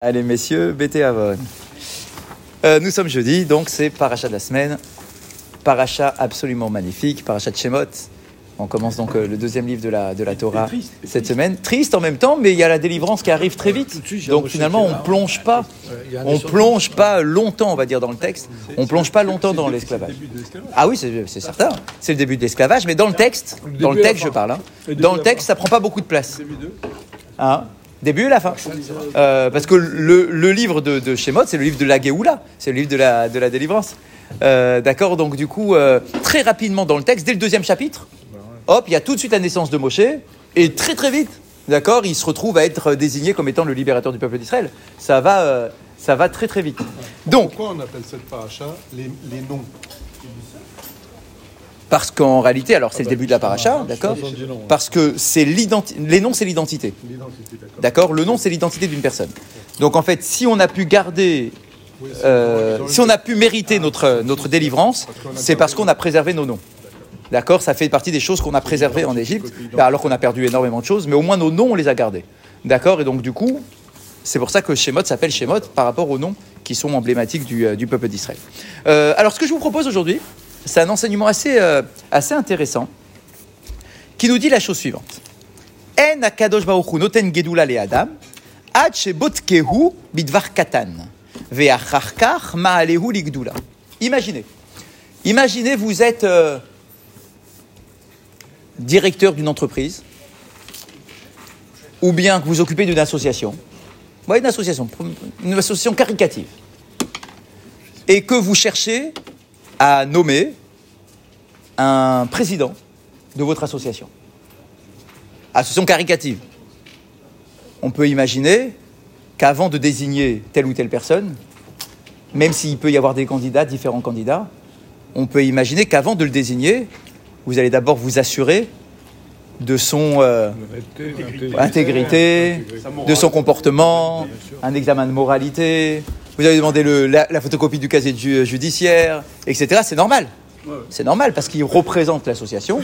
Allez messieurs, BT Avon. Euh, nous sommes jeudi, donc c'est paracha de la semaine. Paracha absolument magnifique, paracha de Shemot. On commence donc euh, le deuxième livre de la, de la Torah triste, cette semaine. Triste en même temps, mais il y a la délivrance qui arrive très vite. suite, j'ai Donc finalement, on plonge pas, on plonge pas longtemps, on va dire dans le texte. On plonge pas longtemps dans l'esclavage. Ah oui, c'est certain. C'est le début de l'esclavage, mais dans le texte, dans le texte, je parle. hein. Dans le texte, ça prend pas beaucoup de place. Hein Début et la fin. Euh, parce que le, le livre de, de Shemot, c'est le livre de la Géoula, c'est le livre de la, de la délivrance. Euh, D'accord Donc, du coup, euh, très rapidement dans le texte, dès le deuxième chapitre, hop, il y a tout de suite la naissance de Moshe, et très très vite, d'accord, il se retrouve à être désigné comme étant le libérateur du peuple d'Israël. Ça va, ça va très très vite. Donc, Pourquoi on appelle cette paracha les, les noms? Parce qu'en réalité, alors c'est le bah, début de la paracha, d'accord. Parce que c'est l'identité, les noms, c'est l'identité. D'accord. Le nom, c'est l'identité d'une personne. Donc en fait, si on a pu garder, euh, si on a pu mériter notre, notre délivrance, c'est parce qu'on a préservé nos noms. D'accord Ça fait partie des choses qu'on a préservées en Égypte, bah, alors qu'on a perdu énormément de choses, mais au moins nos noms, on les a gardés. D'accord Et donc du coup, c'est pour ça que Shemot s'appelle Shemot par rapport aux noms qui sont emblématiques du, euh, du peuple d'Israël. Euh, alors ce que je vous propose aujourd'hui, c'est un enseignement assez, euh, assez intéressant qui nous dit la chose suivante. Imaginez. Imaginez, vous êtes euh, directeur d'une entreprise, ou bien que vous occupez d'une association. Une association, une association caricative. Et que vous cherchez à nommer un président de votre association. Association caricative. On peut imaginer qu'avant de désigner telle ou telle personne, même s'il peut y avoir des candidats, différents candidats, on peut imaginer qu'avant de le désigner, vous allez d'abord vous assurer de son euh, intégrité, de son comportement, un examen de moralité. Vous avez demandé le- la, la photocopie du casier ju- judiciaire, etc. C'est normal. C'est normal parce qu'il représente l'association.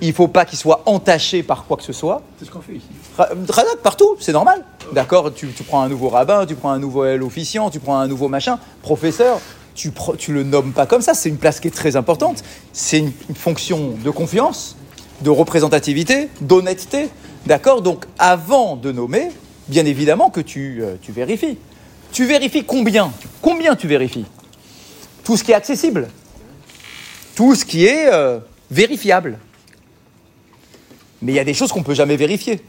Il ne faut pas qu'il soit entaché par quoi que ce soit. C'est ce qu'on fait ici. Ra- Radak, partout, c'est normal. D'accord tu, tu prends un nouveau rabbin, tu prends un nouveau officiant, tu prends un nouveau machin, professeur, tu, tu le nommes pas comme ça. C'est une place qui est très importante. C'est une, une fonction de confiance, de représentativité, d'honnêteté. D'accord Donc, avant de nommer, bien évidemment que tu, euh, tu vérifies. Tu vérifies combien Combien tu vérifies? Tout ce qui est accessible. Tout ce qui est euh, vérifiable. Mais il y a des choses qu'on ne peut jamais vérifier.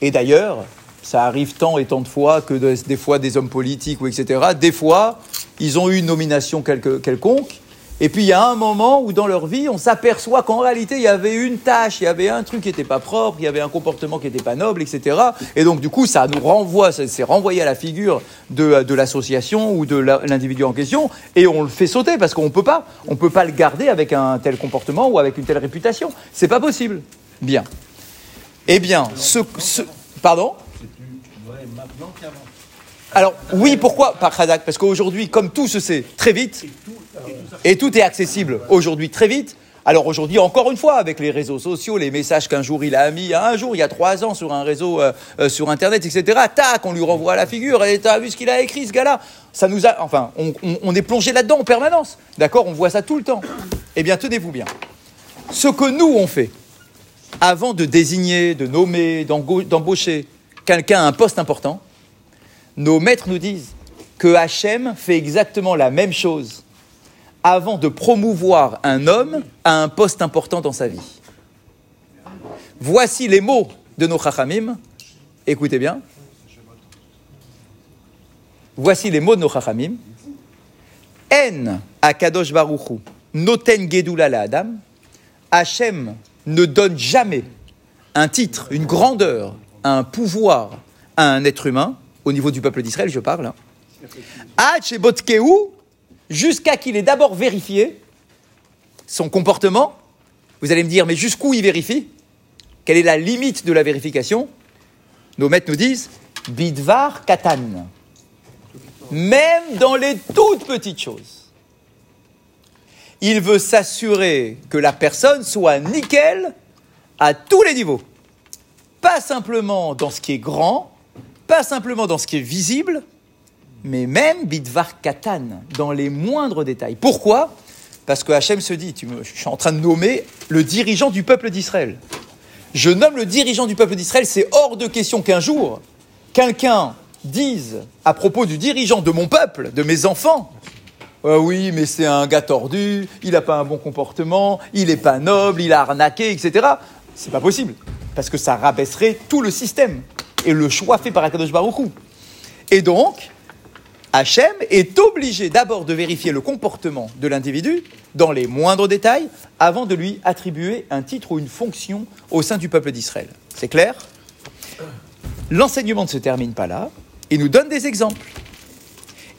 Et d'ailleurs, ça arrive tant et tant de fois que de- des fois des hommes politiques ou etc. Des fois, ils ont eu une nomination quelconque. Et puis il y a un moment où dans leur vie, on s'aperçoit qu'en réalité, il y avait une tâche, il y avait un truc qui n'était pas propre, il y avait un comportement qui n'était pas noble, etc. Et donc du coup, ça nous renvoie, c'est renvoyé à la figure de, de l'association ou de l'individu en question, et on le fait sauter parce qu'on ne peut pas, on peut pas le garder avec un tel comportement ou avec une telle réputation. C'est pas possible. Bien. Eh bien, ce, ce- pardon? Alors oui, pourquoi par Hadak Parce qu'aujourd'hui, comme tout se sait très vite, et tout est accessible aujourd'hui très vite. Alors aujourd'hui, encore une fois, avec les réseaux sociaux, les messages qu'un jour il a mis, un jour, il y a trois ans, sur un réseau, euh, euh, sur Internet, etc. Tac, on lui renvoie la figure. Et t'as vu ce qu'il a écrit, ce gars-là? Ça nous a, enfin, on, est plongé là-dedans en permanence. D'accord? On voit ça tout le temps. Eh bien, tenez-vous bien. Ce que nous on fait avant de désigner, de nommer, d'embaucher quelqu'un à un poste important, nos maîtres nous disent que Hachem fait exactement la même chose avant de promouvoir un homme à un poste important dans sa vie. Voici les mots de nos chachamim. Écoutez bien. Voici les mots de nos chachamim. En akadosh baruchu noten gedula la adam. Hachem ne donne jamais un titre, une grandeur, un pouvoir à un être humain, au niveau du peuple d'Israël, je parle. hein. Ad shebotkeu, jusqu'à qu'il ait d'abord vérifié son comportement. Vous allez me dire, mais jusqu'où il vérifie? Quelle est la limite de la vérification? Nos maîtres nous disent, bidvar katan. Même dans les toutes petites choses. Il veut s'assurer que la personne soit nickel à tous les niveaux. Pas simplement dans ce qui est grand, Pas simplement dans ce qui est visible, mais même bidvar katan, dans les moindres détails. Pourquoi? Parce que Hachem se dit, tu je suis en train de nommer le dirigeant du peuple d'Israël. Je nomme le dirigeant du peuple d'Israël, c'est hors de question qu'un jour, quelqu'un dise à propos du dirigeant de mon peuple, de mes enfants, Euh, oui, mais c'est un gars tordu, il n'a pas un bon comportement, il n'est pas noble, il a arnaqué, etc. C'est pas possible, parce que ça rabaisserait tout le système et le choix fait par Akadosh Baruch Hu. Et donc, Hachem est obligé d'abord de vérifier le comportement de l'individu dans les moindres détails avant de lui attribuer un titre ou une fonction au sein du peuple d'Israël. C'est clair? L'enseignement ne se termine pas là. Il nous donne des exemples.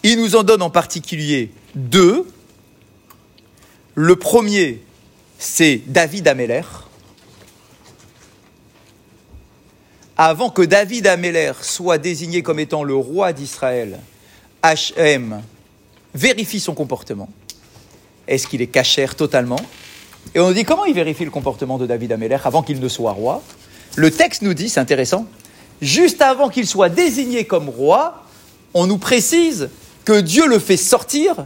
Il nous en donne en particulier deux. Le premier, c'est David Améler. Avant que David Améler soit désigné comme étant le roi d'Israël, H.M. vérifie son comportement. Est-ce qu'il est cachère totalement? Et on nous dit comment il vérifie le comportement de David Améler avant qu'il ne soit roi? Le texte nous dit, c'est intéressant, juste avant qu'il soit désigné comme roi, on nous précise que Dieu le fait sortir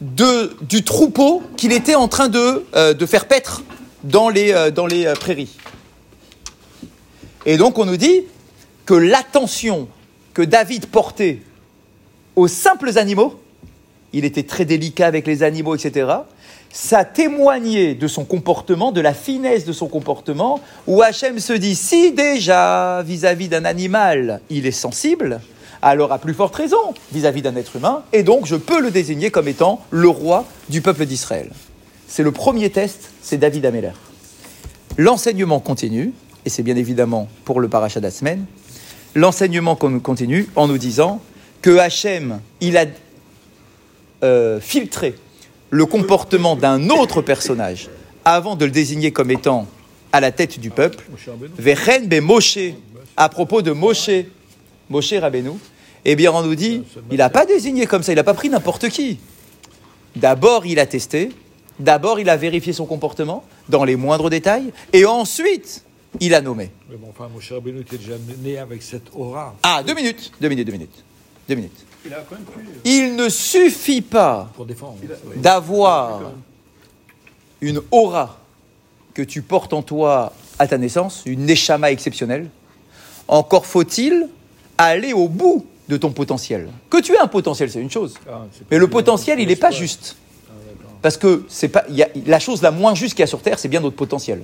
du troupeau qu'il était en train de, euh, faire paître dans les, euh, euh, prairies. Et donc on nous dit que l'attention que David portait aux simples animaux, il était très délicat avec les animaux, etc., ça témoignait de son comportement, de la finesse de son comportement, où Hachem se dit, si déjà vis-à-vis d'un animal, il est sensible, alors à plus forte raison vis-à-vis d'un être humain, et donc je peux le désigner comme étant le roi du peuple d'Israël. C'est le premier test, c'est David Améler. L'enseignement continue, et c'est bien évidemment pour le parachat de la semaine, l'enseignement con- continue en nous disant que Hachem, il a euh, filtré le comportement d'un autre personnage avant de le désigner comme étant à la tête du peuple. Vechen be Moshe, à propos de Moshe, Moshe Rabbeinu, eh bien on nous dit, il n'a pas désigné comme ça, il n'a pas pris n'importe qui. D'abord il a testé, d'abord il a vérifié son comportement dans les moindres détails, et ensuite il a nommé. Mais bon, enfin, mon cher Benoît était déjà né avec cette aura Ah, deux minutes, deux minutes, deux minutes, deux minutes. Il a quand même pu. Il ne suffit pas pour défendre. Oui. d'avoir une aura que tu portes en toi à ta naissance, une neshama exceptionnelle, encore faut-il aller au bout de ton potentiel. Que tu aies un potentiel, c'est une chose. Ah, Mais le potentiel, il n'est pas juste. Ah. Parce que c'est pas, il y a- la chose la moins juste qu'il y a sur Terre, c'est bien notre potentiel.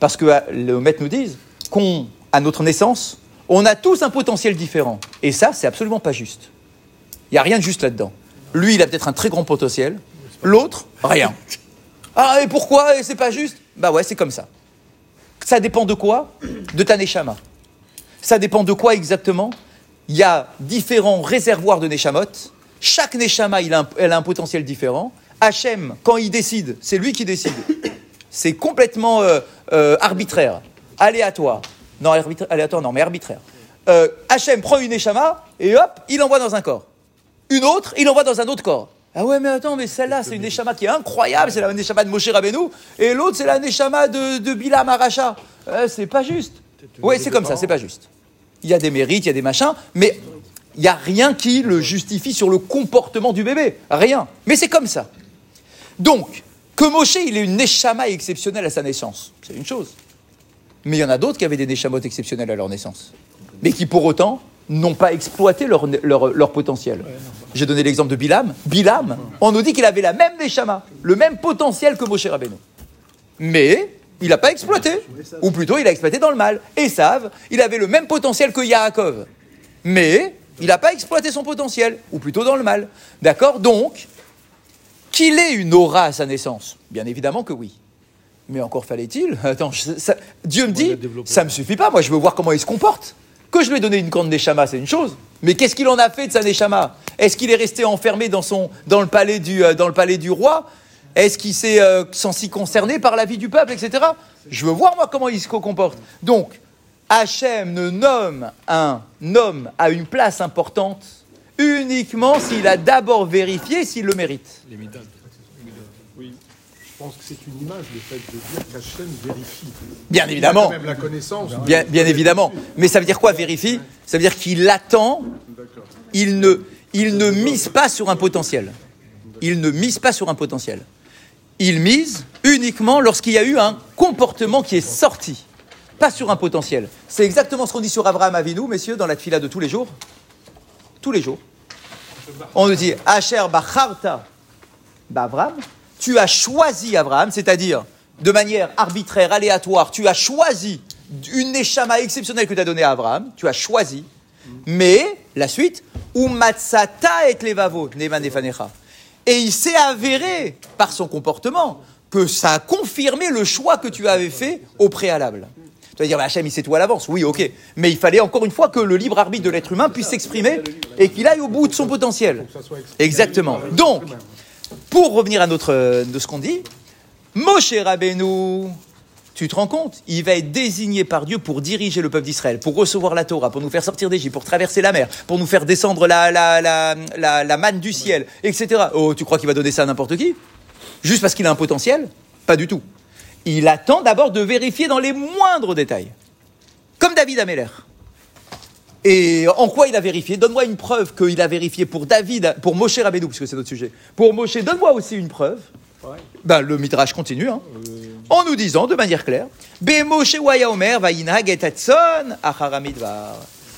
Parce que euh, le maître nous dit qu'à notre naissance, on a tous un potentiel différent. Et ça, c'est absolument pas juste. Il n'y a rien de juste là-dedans. Lui, il a peut-être un très grand potentiel. L'autre, rien. Ah, et pourquoi? Et c'est pas juste? Bah ouais, c'est comme ça. Ça dépend de quoi? De ta neshama. Ça dépend de quoi exactement? Il y a différents réservoirs de neshamot. Chaque neshama, il a un- elle a un potentiel différent. Hachem, quand il décide, c'est lui qui décide. C'est complètement euh, euh, arbitraire, aléatoire. Non, aléatoire, non, mais arbitraire. Euh, Hachem prend une neshama et hop, il l'envoie dans un corps. Une autre, il l'envoie dans un autre corps. Ah ouais, mais attends, mais celle-là, c'est une neshama qui est incroyable, c'est la neshama de Moshe Rabbeinu, et l'autre, c'est la neshama de, de Bilam Aracha. C'est pas juste. Oui, c'est comme ça, c'est pas juste. Il y a des mérites, il y a des machins, mais il n'y a rien qui le justifie sur le comportement du bébé. Rien. Mais c'est comme ça. Donc, que Moshe, il ait une neshama exceptionnelle à sa naissance, c'est une chose. Mais il y en a d'autres qui avaient des neshamot exceptionnelles à leur naissance. Mais qui, pour autant, n'ont pas exploité leur, leur, leur potentiel. J'ai donné l'exemple de Bilam. Bilam, on nous dit qu'il avait la même neshama, le même potentiel que Moshe Rabbeinu. Mais il n'a pas exploité. Ou plutôt, il a exploité dans le mal. Esav, il avait le même potentiel que Yaakov. Mais il n'a pas exploité son potentiel. Ou plutôt dans le mal. D'accord Donc, qu'il ait une aura à sa naissance Bien évidemment que oui. Mais encore fallait-il. Attends, je- ça- Dieu me dit, ça me suffit pas. Moi, je veux voir comment il se comporte. Que je lui ai donné une grande neshama, c'est une chose. Mais qu'est-ce qu'il en a fait de sa neshama Est-ce qu'il est resté enfermé dans, son, dans, le, palais du, euh, dans le palais du roi? Est-ce qu'il s'est euh, senti concerné par la vie du peuple, etc. Je veux voir, moi, comment il se comporte. Donc, Hachem ne nomme un homme à une place importante uniquement s'il a d'abord vérifié s'il le mérite. Oui. pense que c'est une image, le fait de dire qu'Hachem vérifie. Bien Il a évidemment. quand même la connaissance. Bien, bien évidemment. Mais ça veut dire quoi, vérifie? Ça veut dire qu'il attend, il ne, il ne mise pas sur un potentiel. Il ne mise pas sur un potentiel. Il mise uniquement lorsqu'il y a eu un comportement qui est sorti, pas sur un potentiel. C'est exactement ce qu'on dit sur Abraham Avinu, messieurs, dans la fila de tous les jours. Tous les jours. On nous dit Asher Bacharta Bavram, tu as choisi Abraham, c'est-à-dire de manière arbitraire, aléatoire, tu as choisi une neshama exceptionnelle que tu as donnée à Abraham, tu as choisi, mais la suite, Umatsata et levavo. Et il s'est avéré par son comportement que ça a confirmé le choix que tu avais fait au préalable. Tu vas dire, bah, Hachem, il sait tout à l'avance. Oui, ok. Mais il fallait encore une fois que le libre arbitre de l'être humain puisse s'exprimer et qu'il aille au bout de son potentiel. Exactement. Donc, pour revenir à notre, euh, de ce qu'on dit, Moshe Rabbeinu, tu te rends compte Il va être désigné par Dieu pour diriger le peuple d'Israël, pour recevoir la Torah, pour nous faire sortir d'Égypte, pour traverser la mer, pour nous faire descendre la, la, la, la, la manne du ciel, etc. Oh, tu crois qu'il va donner ça à n'importe qui? Juste parce qu'il a un potentiel? Pas du tout. Il attend d'abord de vérifier dans les moindres détails. Comme David Améler. Et en quoi il a vérifié? Donne-moi une preuve qu'il a vérifié pour David, pour Moshe Rabbeinu, puisque c'est notre sujet. Pour Moshe, donne-moi aussi une preuve. Ben, le midrash continue, hein, en nous disant de manière claire Moshe.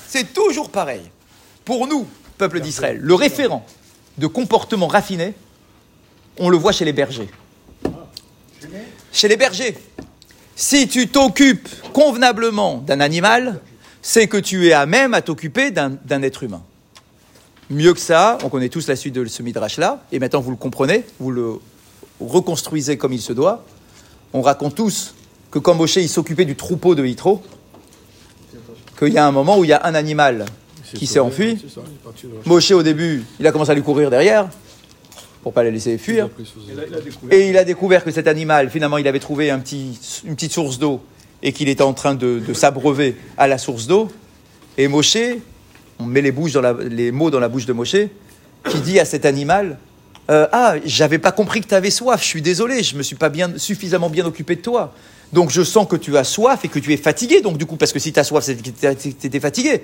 C'est toujours pareil. Pour nous, peuple d'Israël, le référent de comportement raffiné, on le voit chez les bergers. Chez les bergers. Si tu t'occupes convenablement d'un animal, c'est que tu es à même à t'occuper d'un être humain. Mieux que ça, on connaît tous la suite de ce midrash-là, et maintenant vous le comprenez, vous le reconstruisez comme il se doit. On raconte tous que quand Moshe il s'occupait du troupeau de Yitro, qu'il y a un moment où il y a un animal qui s'est enfui. Moshe au début, il a commencé à lui courir derrière pour pas les laisser fuir. Et là, il a découvert. Et il a découvert que cet animal, finalement, il avait trouvé un petit, une petite source d'eau et qu'il était en train de, de s'abreuver à la source d'eau. Et Moshe, on met les, bouches dans la- les mots dans la bouche de Moshe, qui dit à cet animal euh, Ah, j'avais pas compris que tu avais soif, je suis désolé, je me suis pas bien, suffisamment bien occupé de toi. Donc je sens que tu as soif et que tu es fatigué, donc du coup, parce que si tu as soif, c'est que tu étais fatigué.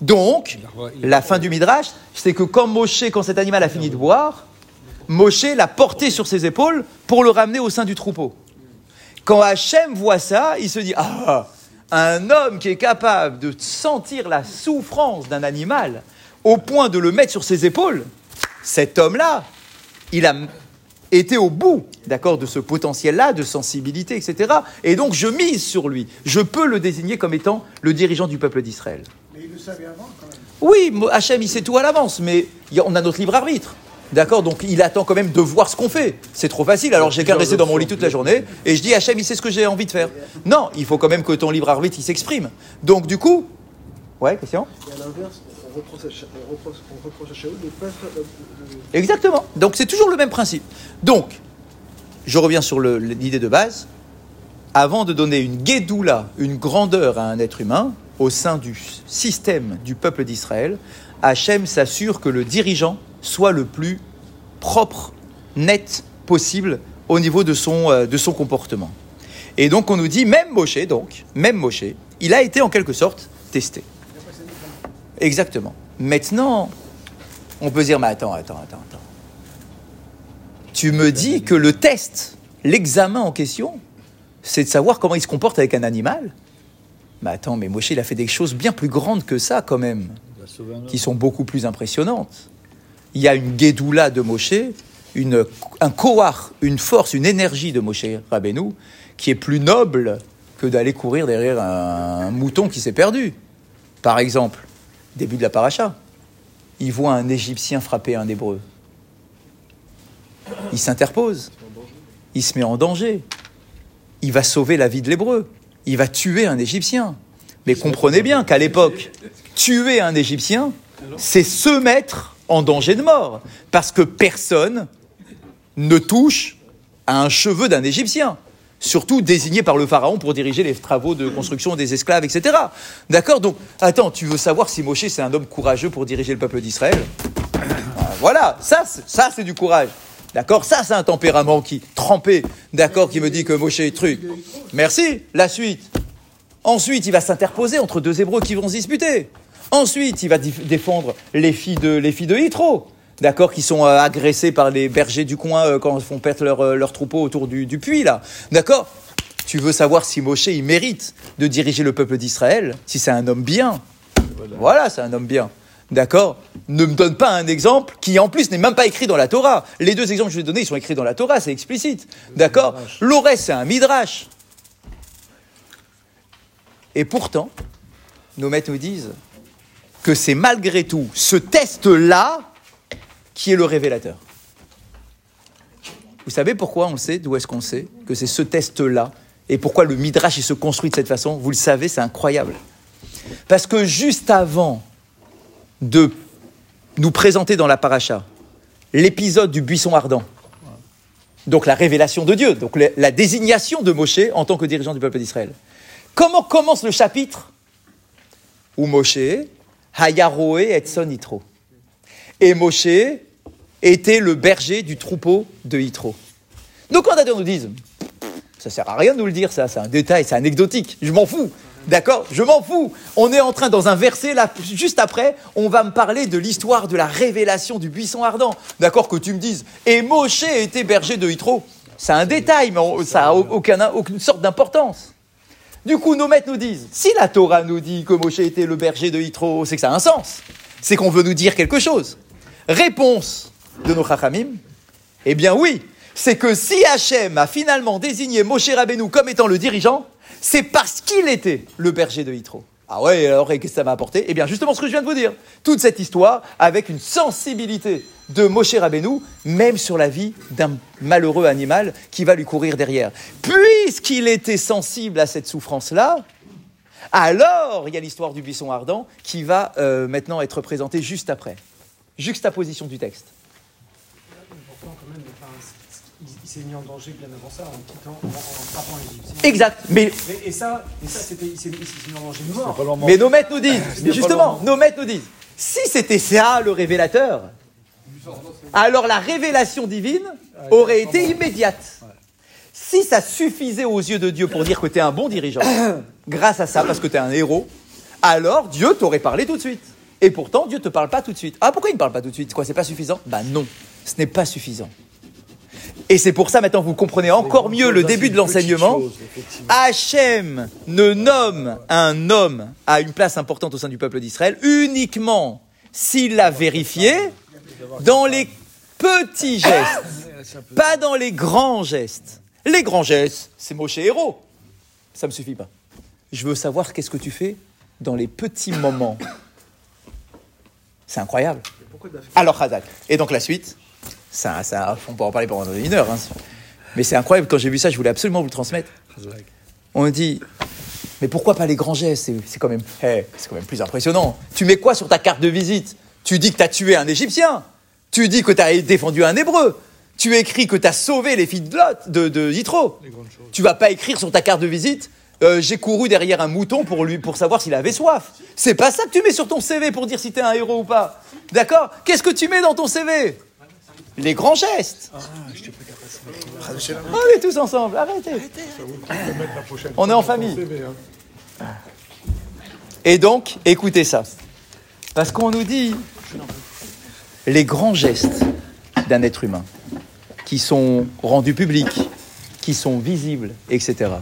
Donc, la fin du Midrash, c'est que quand Moshe, quand cet animal a fini de boire, Moshe l'a porté sur ses épaules pour le ramener au sein du troupeau. Quand Hachem voit ça, il se dit Ah, un homme qui est capable de sentir la souffrance d'un animal au point de le mettre sur ses épaules, cet homme-là, il a été au bout, d'accord, de ce potentiel-là, de sensibilité, etc. Et donc je mise sur lui. Je peux le désigner comme étant le dirigeant du peuple d'Israël. Mais il le savait avant quand même. Oui, Hachem, il sait tout à l'avance, mais on a notre libre arbitre. D'accord Donc il attend quand même de voir ce qu'on fait. C'est trop facile. Alors j'ai qu'à rester dans mon lit toute la journée et je dis Hachem, il sait ce que j'ai envie de faire. Non, il faut quand même que ton libre arbitre il s'exprime. Donc du coup, ouais, question? Et à l'inverse, on reproche à, Shaoul de ne pas faire. Exactement. Donc c'est toujours le même principe. Donc, je reviens sur l'idée de base. Avant de donner une guédoula, une grandeur à un être humain, au sein du système du peuple d'Israël, Hachem s'assure que le dirigeant soit le plus propre, net possible au niveau de son, euh, de son comportement. Et donc on nous dit, même Moshe, donc, même Moshe, il a été en quelque sorte testé. Exactement. Maintenant, on peut dire, mais attends, attends, attends, attends. Tu me dis que le test, l'examen en question, c'est de savoir comment il se comporte avec un animal Mais attends, mais Moshe, il a fait des choses bien plus grandes que ça quand même, qui sont beaucoup plus impressionnantes. Il y a une guédoula de Moshe, un koar, une force, une énergie de Moshe Rabbeinu, qui est plus noble que d'aller courir derrière un mouton qui s'est perdu. Par exemple, début de la paracha, il voit un Égyptien frapper un Hébreu. Il s'interpose, il se met en danger, il va sauver la vie de l'Hébreu, il va tuer un Égyptien. Mais comprenez bien qu'à l'époque, tuer un Égyptien, c'est se mettre en danger de mort, parce que personne ne touche à un cheveu d'un Égyptien, surtout désigné par le pharaon pour diriger les travaux de construction des esclaves, etc. D'accord Donc, attends, tu veux savoir si Moshe c'est un homme courageux pour diriger le peuple d'Israël? Ah, Voilà, ça, c'est- du courage. D'accord Ça, c'est un tempérament qui, trempé, d'accord, qui me dit que Moshe est truc. Merci. La suite. Ensuite, il va s'interposer entre deux Hébreux qui vont se disputer. Ensuite, il va défendre les filles de, les filles de Yitro, d'accord, qui sont euh, agressées par les bergers du coin euh, quand ils font perdre leur, euh, leur troupeau autour du, du puits, là. D'accord? Tu veux savoir si Moshe, il mérite de diriger le peuple d'Israël, si c'est un homme bien? Voilà, c'est un homme bien. D'accord? Ne me donne pas un exemple qui, en plus, n'est même pas écrit dans la Torah. Les deux exemples que je vais donner, ils sont écrits dans la Torah, c'est explicite. D'accord? L'Orès, c'est un midrash. Et pourtant, nos maîtres nous disent que c'est malgré tout ce test-là qui est le révélateur. Vous savez pourquoi on sait D'où est-ce qu'on sait Que c'est ce test-là. Et pourquoi le midrash se construit de cette façon? Vous le savez, c'est incroyable. Parce que juste avant de nous présenter dans la paracha l'épisode du buisson ardent, donc la révélation de Dieu, donc la désignation de Moshe en tant que dirigeant du peuple d'Israël. Comment commence le chapitre Où Moshe, Hayaroe et son Yitro. Et Moshe était le berger du troupeau de Yitro. Donc quand nous disent, ça sert à rien de nous le dire, ça, c'est un détail, c'est anecdotique, je m'en fous. D'accord Je m'en fous. On est en train, dans un verset, là, juste après, on va me parler de l'histoire de la révélation du buisson ardent. D'accord Que tu me dises, et Moshe était berger de Yitro. C'est un détail, mais on- ça n'a aucun, aucune sorte d'importance. Du coup, nos maîtres nous disent, si la Torah nous dit que Moshe était le berger de Yitro, c'est que ça a un sens. C'est qu'on veut nous dire quelque chose. Réponse de nos chachamim, eh bien oui, c'est que si Hachem a finalement désigné Moshe Rabbeinu comme étant le dirigeant, c'est parce qu'il était le berger de Yitro. Ah ouais, alors qu'est-ce que ça m'a apporté? Eh bien justement ce que je viens de vous dire. Toute cette histoire avec une sensibilité de Moshe Rabbeinu, même sur la vie d'un malheureux animal qui va lui courir derrière. Puisqu'il était sensible à cette souffrance-là, alors il y a l'histoire du buisson ardent qui va euh, maintenant être présentée juste après. Juxtaposition du texte. Il, s'est mis en danger bien avant ça en quittant, en, en frappant les Égyptiens. Exact. Mais Mais- et ça, et ça c'était, il s'est mis en danger de mort. Mais nos maîtres nous disent, justement, nos maîtres nous disent, si c'était ça le révélateur, alors la révélation divine aurait été immédiate. Si ça suffisait aux yeux de Dieu pour dire que tu es un bon dirigeant, grâce à ça, parce que tu es un héros, alors Dieu t'aurait parlé tout de suite. Et pourtant, Dieu ne te parle pas tout de suite. Ah, pourquoi il ne parle pas tout de suite? Quoi, c'est pas suffisant? Ben non, ce n'est pas suffisant. Et c'est pour ça, maintenant, vous comprenez encore mieux le début de l'enseignement. Hachem ne nomme un homme à une place importante au sein du peuple d'Israël uniquement s'il l'a vérifié dans les petits gestes, pas dans les grands gestes. Les grands gestes, c'est Moshe héros. Ça me suffit pas. Je veux savoir qu'est-ce que tu fais dans les petits moments. C'est incroyable. Alors, Hazak. Et donc la suite, ça, ça, on peut en parler pendant une heure. hein. Mais c'est incroyable, quand j'ai vu ça, je voulais absolument vous le transmettre. On me dit, mais pourquoi pas les grands gestes? C'est c'est quand, même, eh, c'est quand même plus impressionnant. Tu mets quoi sur ta carte de visite? Tu dis que tu as tué un Égyptien. Tu dis que tu as défendu un Hébreu. Tu écris que tu as sauvé les filles de Lot, de, de Yitro. Tu vas pas écrire sur ta carte de visite euh, j'ai couru derrière un mouton pour lui pour savoir s'il avait soif. C'est pas ça que tu mets sur ton CV pour dire si t'es un héros ou pas. D'accord? Qu'est-ce que tu mets dans ton CV Les grands gestes. On est tous ensemble. Arrêtez. On est en famille. Et donc, écoutez ça. Parce qu'on nous dit les grands gestes d'un être humain qui sont rendus publics, qui sont visibles, etc.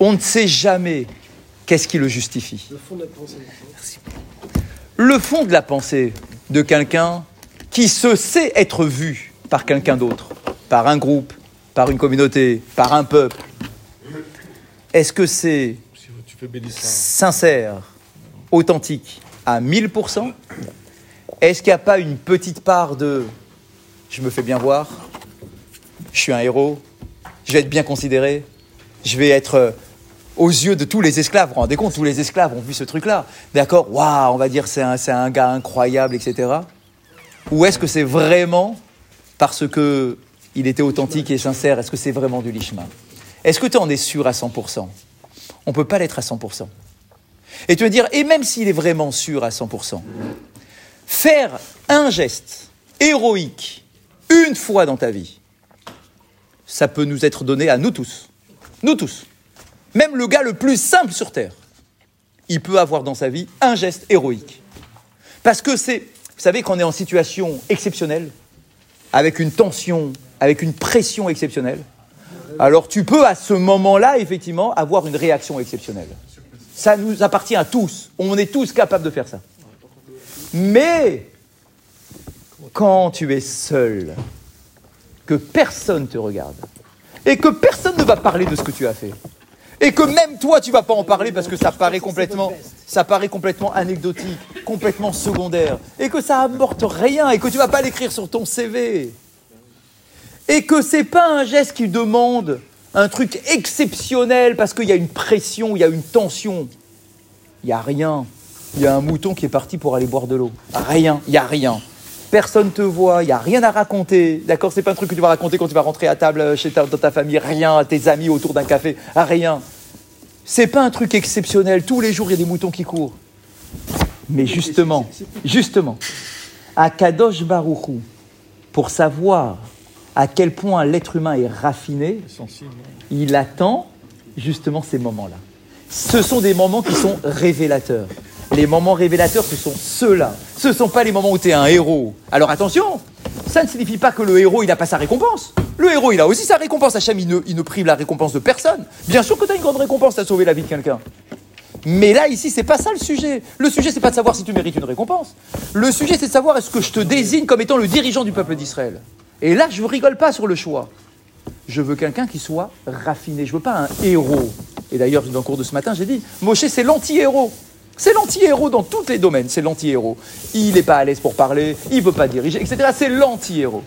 On ne sait jamais qu'est-ce qui le justifie. Le fond de la pensée. Le fond de la pensée de quelqu'un qui se sait être vu par quelqu'un d'autre, par un groupe, par une communauté, par un peuple, est-ce que c'est sincère, authentique à 1000% Est-ce qu'il n'y a pas une petite part de je me fais bien voir, je suis un héros, je vais être bien considéré, je vais être euh, aux yeux de tous les esclaves, vous vous rendez compte, tous les esclaves ont vu ce truc-là, d'accord Waouh, on va dire c'est un, c'est un gars incroyable, etc. Ou est-ce que c'est vraiment parce que il était authentique et sincère Est-ce que c'est vraiment du lishma? Est-ce que tu en es sûr à 100% On ne peut pas l'être à 100%. Et tu vas dire, et même s'il est vraiment sûr à 100%, faire un geste héroïque une fois dans ta vie, ça peut nous être donné à nous tous. Nous tous. Même le gars le plus simple sur Terre, il peut avoir dans sa vie un geste héroïque. Parce que c'est, vous savez, qu'on est en situation exceptionnelle, avec une tension, avec une pression exceptionnelle, alors tu peux à ce moment-là, effectivement, avoir une réaction exceptionnelle. Ça nous appartient à tous. On est tous capables de faire ça. Mais quand tu es seul, que personne te regarde, et que personne ne va parler de ce que tu as fait, et que même toi tu vas pas en parler parce que ça paraît complètement, anecdotique, complètement secondaire, et que ça apporte rien, et que tu vas pas l'écrire sur ton CV, et que c'est pas un geste qui demande un truc exceptionnel parce qu'il y a une pression, il y a une tension. Il y a rien. Il y a un mouton qui est parti pour aller boire de l'eau. Rien, il y a rien. Personne te voit, il y a rien à raconter. D'accord, c'est pas un truc que tu vas raconter quand tu vas rentrer à table chez ta, dans ta famille, rien, à tes amis autour d'un café, rien. C'est pas un truc exceptionnel. Tous les jours, il y a des moutons qui courent. Mais justement, justement, à Kadosh Baruchou, pour savoir à quel point l'être humain est raffiné, il attend justement ces moments-là. Ce sont des moments qui sont révélateurs. Les moments révélateurs, ce sont ceux-là. Ce ne sont pas les moments où tu es un héros. Alors attention, ça ne signifie pas que le héros, il n'a pas sa récompense. Le héros, il a aussi sa récompense. Hachem, il ne, il ne prive la récompense de personne. Bien sûr que tu as une grande récompense, tu as sauvé la vie de quelqu'un. Mais là, ici, c'est pas ça le sujet. Le sujet, c'est pas de savoir si tu mérites une récompense. Le sujet, c'est de savoir est-ce que je te désigne comme étant le dirigeant du peuple d'Israël. Et là, je ne rigole pas sur le choix. Je veux quelqu'un qui soit raffiné. Je veux pas un héros. Et d'ailleurs, dans le cours de ce matin, j'ai dit, Moshe, c'est l'anti-héros. C'est l'anti-héros dans tous les domaines. C'est l'anti-héros. Il n'est pas à l'aise pour parler, il ne veut pas diriger, etc. C'est l'anti-héros.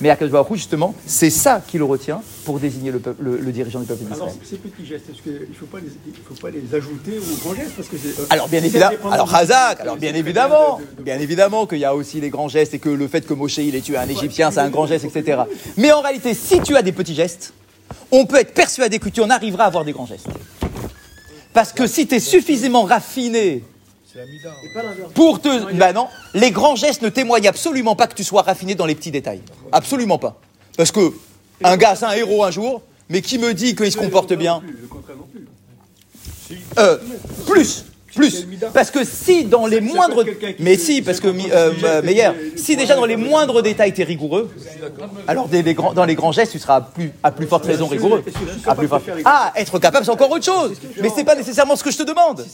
Mais Akash Baruch justement, c'est ça qui le retient pour désigner le, peuple- le- le dirigeant du peuple Alors, d'Israël. ces petits gestes, est-ce qu'il ne faut, pas les- il faut pas les ajouter aux grands gestes parce que c'est, euh, Alors bien évidemment, alors alors bien évidemment, de- de- de- bien évidemment qu'il y a aussi les grands gestes et que le fait que Moshe il ait tué un Égyptien, c'est un grand geste, etc. Mais en réalité, si tu as des petits gestes, on peut être persuadé que tu en arriveras à avoir des grands gestes. Parce que si tu es suffisamment raffiné pour te... Ben non, les grands gestes ne témoignent absolument pas que tu sois raffiné dans les petits détails. Absolument pas. Parce que un gars, c'est un héros un jour, mais qui me dit qu'il se comporte bien? Euh, plus, plus. Parce que si dans les moindres, mais si, parce que euh, Meyer, si déjà dans les moindres détails tu es rigoureux, alors des- les grands- dans les grands gestes tu seras à plus, à plus forte raison rigoureux. À plus forte- Ah, être capable c'est encore autre chose. Mais c'est pas nécessairement ce que je te demande.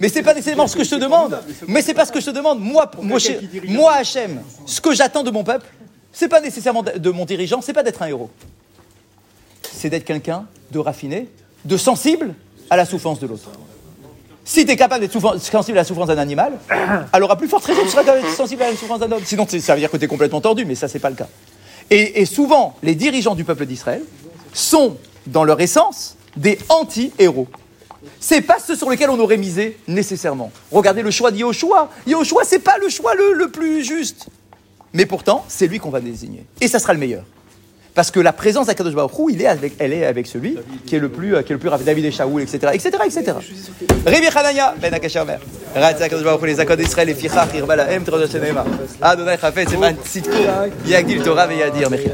Mais c'est pas nécessairement ce que je te demande. Mais c'est pas ce que je te demande. Moi, moi, chez- moi, Hachem, ce que j'attends de mon peuple, c'est pas nécessairement de- de mon dirigeant, c'est pas d'être un héros. C'est d'être quelqu'un de raffiné, de sensible à la souffrance de l'autre. Si tu es capable d'être sensible à la souffrance d'un animal, alors à plus forte raison, tu seras capable d'être sensible à la souffrance d'un homme. Sinon, ça veut dire que tu es complètement tordu, mais ça, c'est pas le cas. Et, et souvent, les dirigeants du peuple d'Israël sont, dans leur essence, des anti-héros. C'est pas ceux sur lesquels on aurait misé nécessairement. Regardez le choix d'Yoshua. Yoshua, c'est pas le choix le, le plus juste. Mais pourtant, c'est lui qu'on va désigner. Et ça sera le meilleur. Parce que la présence d'Akadosh Baruch Hu, il est avec, elle est avec celui qui est le plus, euh, qui est le plus raffiné. David et Shaoul, etc., etc., etc. Rémi Hanania, Ben Akashamer. Ratz Akadosh Baruch Hu, les accords d'Israël, les fichach, Irbala, Em, Trodot Shenema. Adonai Chafetz, Eman, Tzidko, Yagdil Torah, Veyadir, Mechir.